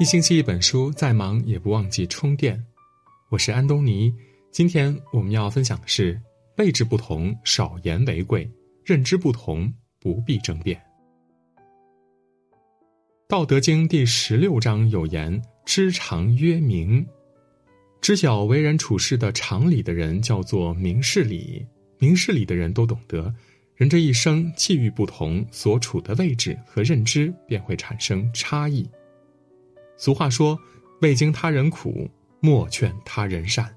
一星期一本书，再忙也不忘记充电。我是安东尼，今天我们要分享的是：位置不同，少言为贵；认知不同，不必争辩。《道德经》第十六章有言：“知常曰明。”知晓为人处事的常理的人叫做明事理。明事理的人都懂得，人这一生际遇不同，所处的位置和认知便会产生差异。俗话说：“未经他人苦，莫劝他人善。”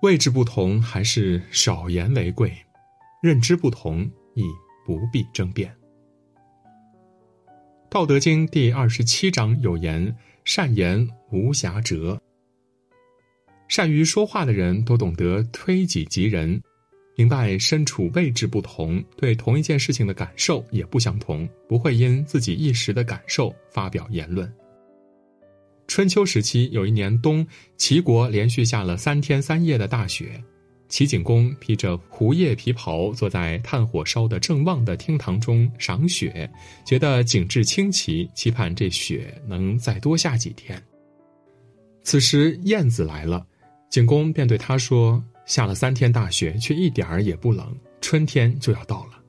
位置不同，还是少言为贵；认知不同，亦不必争辩。《道德经》第二十七章有言：“善言无瑕谪。”善于说话的人都懂得推己及人，明白身处位置不同，对同一件事情的感受也不相同，不会因自己一时的感受发表言论。春秋时期，有一年冬，齐国连续下了三天三夜的大雪。齐景公披着狐叶皮袍，坐在炭火烧得正旺的厅堂中赏雪，觉得景致清奇，期盼这雪能再多下几天。此时燕子来了，景公便对他说：“下了三天大雪，却一点儿也不冷，春天就要到了。”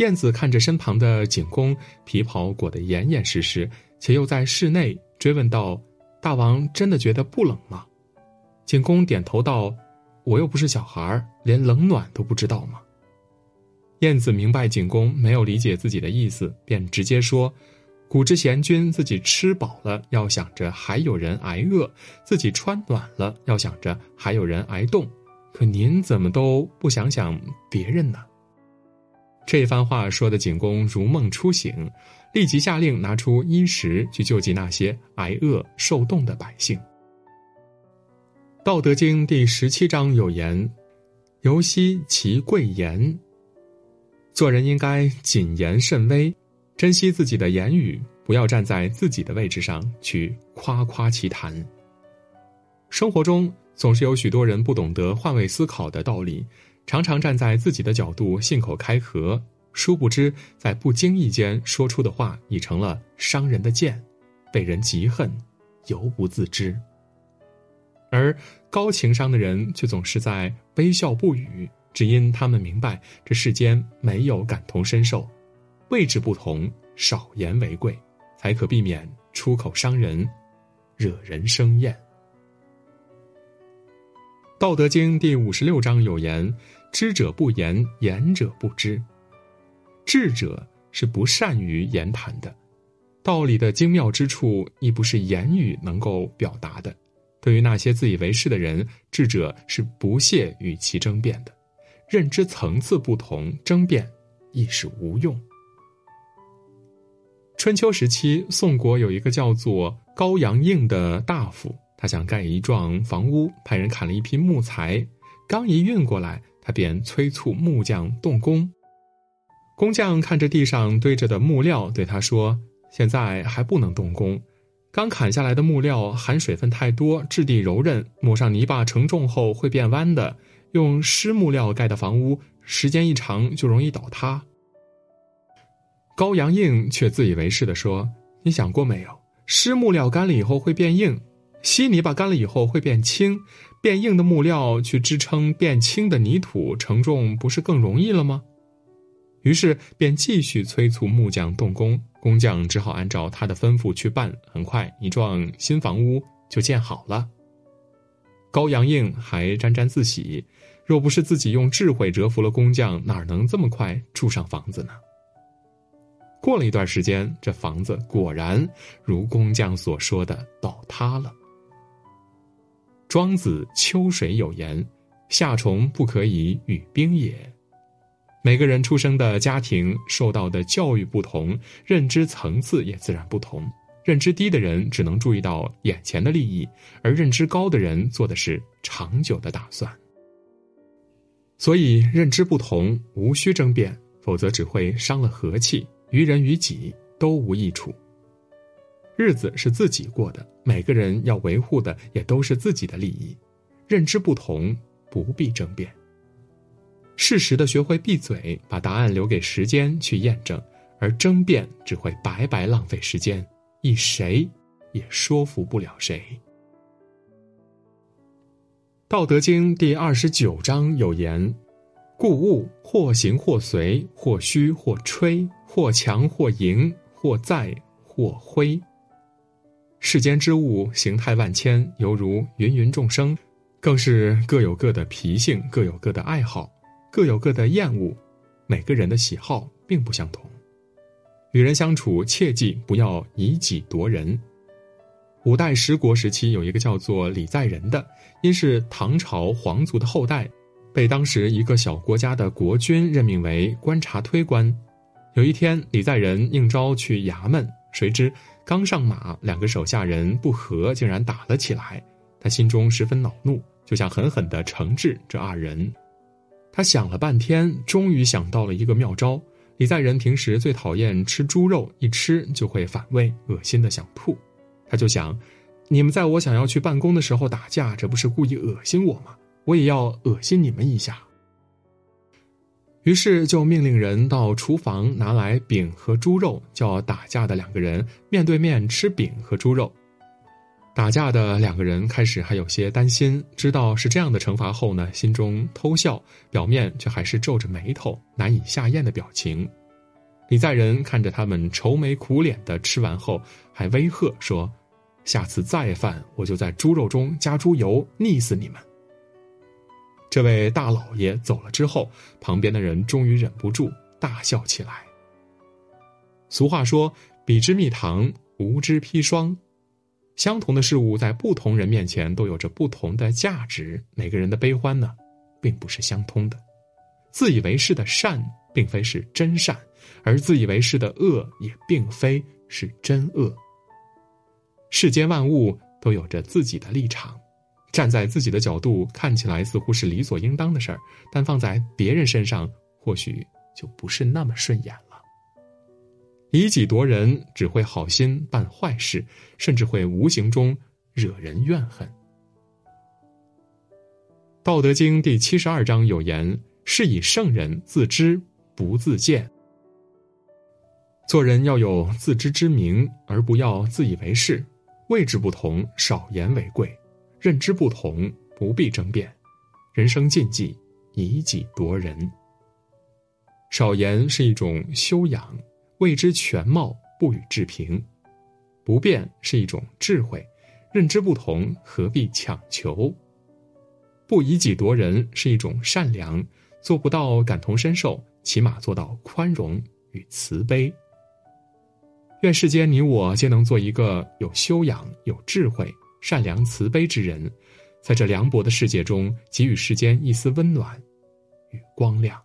燕子看着身旁的景公，皮袍裹得严严实实，且又在室内。追问道：“大王真的觉得不冷吗？”景公点头道：“我又不是小孩连冷暖都不知道吗？”燕子明白景公没有理解自己的意思，便直接说：“古之贤君自己吃饱了，要想着还有人挨饿；自己穿暖了，要想着还有人挨冻。可您怎么都不想想别人呢？”这番话说的景公如梦初醒。立即下令拿出衣食去救济那些挨饿受冻的百姓。《道德经》第十七章有言：“犹惜其贵言。”做人应该谨言慎微，珍惜自己的言语，不要站在自己的位置上去夸夸其谈。生活中总是有许多人不懂得换位思考的道理，常常站在自己的角度信口开河。殊不知，在不经意间说出的话已成了伤人的剑，被人嫉恨，犹不自知。而高情商的人却总是在微笑不语，只因他们明白这世间没有感同身受，位置不同，少言为贵，才可避免出口伤人，惹人生厌。《道德经》第五十六章有言：“知者不言，言者不知。”智者是不善于言谈的，道理的精妙之处亦不是言语能够表达的。对于那些自以为是的人，智者是不屑与其争辩的。认知层次不同，争辩亦是无用。春秋时期，宋国有一个叫做高阳应的大夫，他想盖一幢房屋，派人砍了一批木材，刚一运过来，他便催促木匠动工。工匠看着地上堆着的木料，对他说：“现在还不能动工，刚砍下来的木料含水分太多，质地柔韧，抹上泥巴承重后会变弯的。用湿木料盖的房屋，时间一长就容易倒塌。”高阳应却自以为是的说：“你想过没有？湿木料干了以后会变硬，稀泥巴干了以后会变轻，变硬的木料去支撑变轻的泥土，承重不是更容易了吗？”于是便继续催促木匠动工，工匠只好按照他的吩咐去办。很快，一幢新房屋就建好了。高阳应还沾沾自喜，若不是自己用智慧折服了工匠，哪能这么快住上房子呢？过了一段时间，这房子果然如工匠所说的倒塌了。庄子《秋水》有言：“夏虫不可以语冰也。”每个人出生的家庭受到的教育不同，认知层次也自然不同。认知低的人只能注意到眼前的利益，而认知高的人做的是长久的打算。所以，认知不同无需争辩，否则只会伤了和气，于人于己都无益处。日子是自己过的，每个人要维护的也都是自己的利益。认知不同，不必争辩。适时的学会闭嘴，把答案留给时间去验证，而争辩只会白白浪费时间，以谁也说服不了谁。《道德经》第二十九章有言：“故物或行或随，或虚或吹，或强或盈，或在或灰。”世间之物形态万千，犹如芸芸众生，更是各有各的脾性，各有各的爱好，各有各的厌恶。每个人的喜好并不相同，与人相处切记不要以己度人。五代十国时期，有一个叫做李在仁的，因是唐朝皇族的后代，被当时一个小国家的国君任命为观察推官。有一天，李在仁应召去衙门，谁知。刚上马，两个手下人不和，竟然打了起来。他心中十分恼怒，就想狠狠地惩治这二人。他想了半天，终于想到了一个妙招。李在仁平时最讨厌吃猪肉，一吃就会反胃，恶心的想吐。他就想，你们在我想要去办公的时候打架，这不是故意恶心我吗？我也要恶心你们一下。于是就命令人到厨房拿来饼和猪肉，叫打架的两个人面对面吃饼和猪肉。打架的两个人开始还有些担心，知道是这样的惩罚后呢，心中偷笑，表面却还是皱着眉头，难以下咽的表情。李在仁看着他们愁眉苦脸的吃完后，还威吓说：“下次再犯，我就在猪肉中加猪油，腻死你们。”这位大老爷走了之后，旁边的人终于忍不住大笑起来。俗话说：“彼之蜜糖，无之砒霜。”相同的事物在不同人面前都有着不同的价值。每个人的悲欢呢，并不是相通的。自以为是的善，并非是真善；而自以为是的恶，也并非是真恶。世间万物都有着自己的立场。站在自己的角度看起来似乎是理所应当的事儿，但放在别人身上或许就不是那么顺眼了。以己夺人只会好心办坏事，甚至会无形中惹人怨恨。《道德经》第七十二章有言：“是以圣人自知不自见。”做人要有自知之明，而不要自以为是。位置不同，少言为贵。认知不同，不必争辩。人生禁忌，以己夺人。少言是一种修养，未知全貌，不予置评。不变是一种智慧，认知不同，何必强求？不以己夺人是一种善良，做不到感同身受，起码做到宽容与慈悲。愿世间你我皆能做一个有修养、有智慧。善良慈悲之人，在这凉薄的世界中，给予世间一丝温暖与光亮。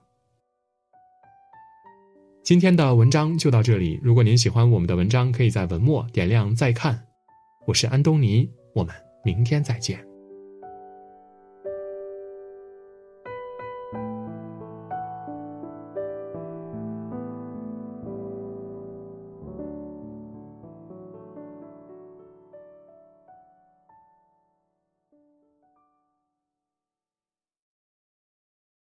今天的文章就到这里。如果您喜欢我们的文章，可以在文末点亮再看。我是安东尼，我们明天再见。